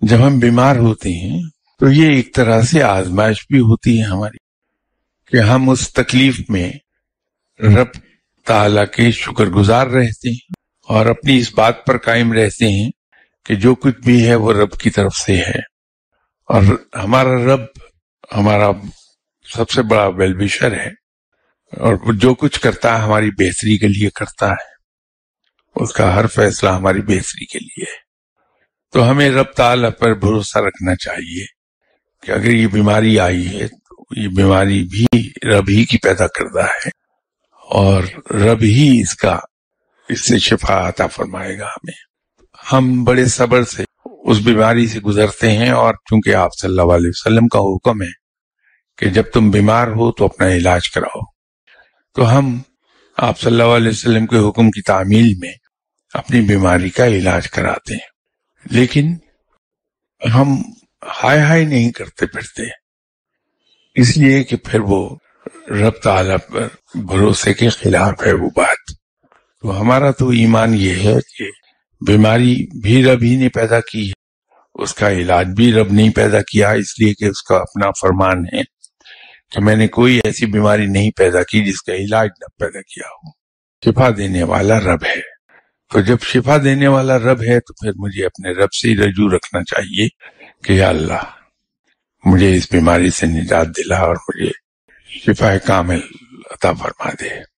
جب ہم بیمار ہوتے ہیں، تو یہ ایک طرح سے آزمائش بھی ہوتی ہے ہماری کہ ہم اس تکلیف میں رب تعالی کے شکر گزار رہتے ہیں اور اپنی اس بات پر قائم رہتے ہیں کہ جو کچھ بھی ہے وہ رب کی طرف سے ہے۔ اور ہمارا رب ہمارا سب سے بڑا ویل وشر ہے اور جو کچھ کرتا ہے ہماری بہتری کے لیے کرتا ہے۔ اس کا ہر فیصلہ ہماری بہتری کے لیے ہے۔ تو ہمیں رب تعالیٰ پر بھروسہ رکھنا چاہیے کہ اگر یہ بیماری آئی ہے تو یہ بیماری بھی رب ہی کی پیدا کردہ ہے اور رب ہی اس کا اس سے شفا عطا فرمائے گا ہمیں۔ ہم بڑے صبر سے اس بیماری سے گزرتے ہیں اور چونکہ آپ صلی اللہ علیہ وسلم کا حکم ہے کہ جب تم بیمار ہو تو اپنا علاج کراؤ۔ تو ہم آپ صلی اللہ علیہ وسلم کے حکم کی تعمیل میں اپنی بیماری کا علاج کراتے ہیں۔ لیکن ہم ہائے ہائے نہیں کرتے پھرتے۔ اس لیے کہ پھر وہ رب تعالیٰ پر بھروسے کے خلاف ہے وہ بات۔ تو ہمارا تو ایمان یہ ہے کہ بیماری بھی رب ہی نے پیدا کی ہے۔ اس کا علاج بھی رب نہیں پیدا کیا، اس لیے کہ اس کا اپنا فرمان ہے کہ میں نے کوئی ایسی بیماری نہیں پیدا کی جس کا علاج نہ پیدا کیا ہو۔ شفا دینے والا رب ہے۔ تو جب شفا دینے والا رب ہے تو پھر مجھے اپنے رب سے ہی رجوع رکھنا چاہیے کہ یا اللہ، مجھے اس بیماری سے نجات دلا اور مجھے شفا کامل عطا فرما دے۔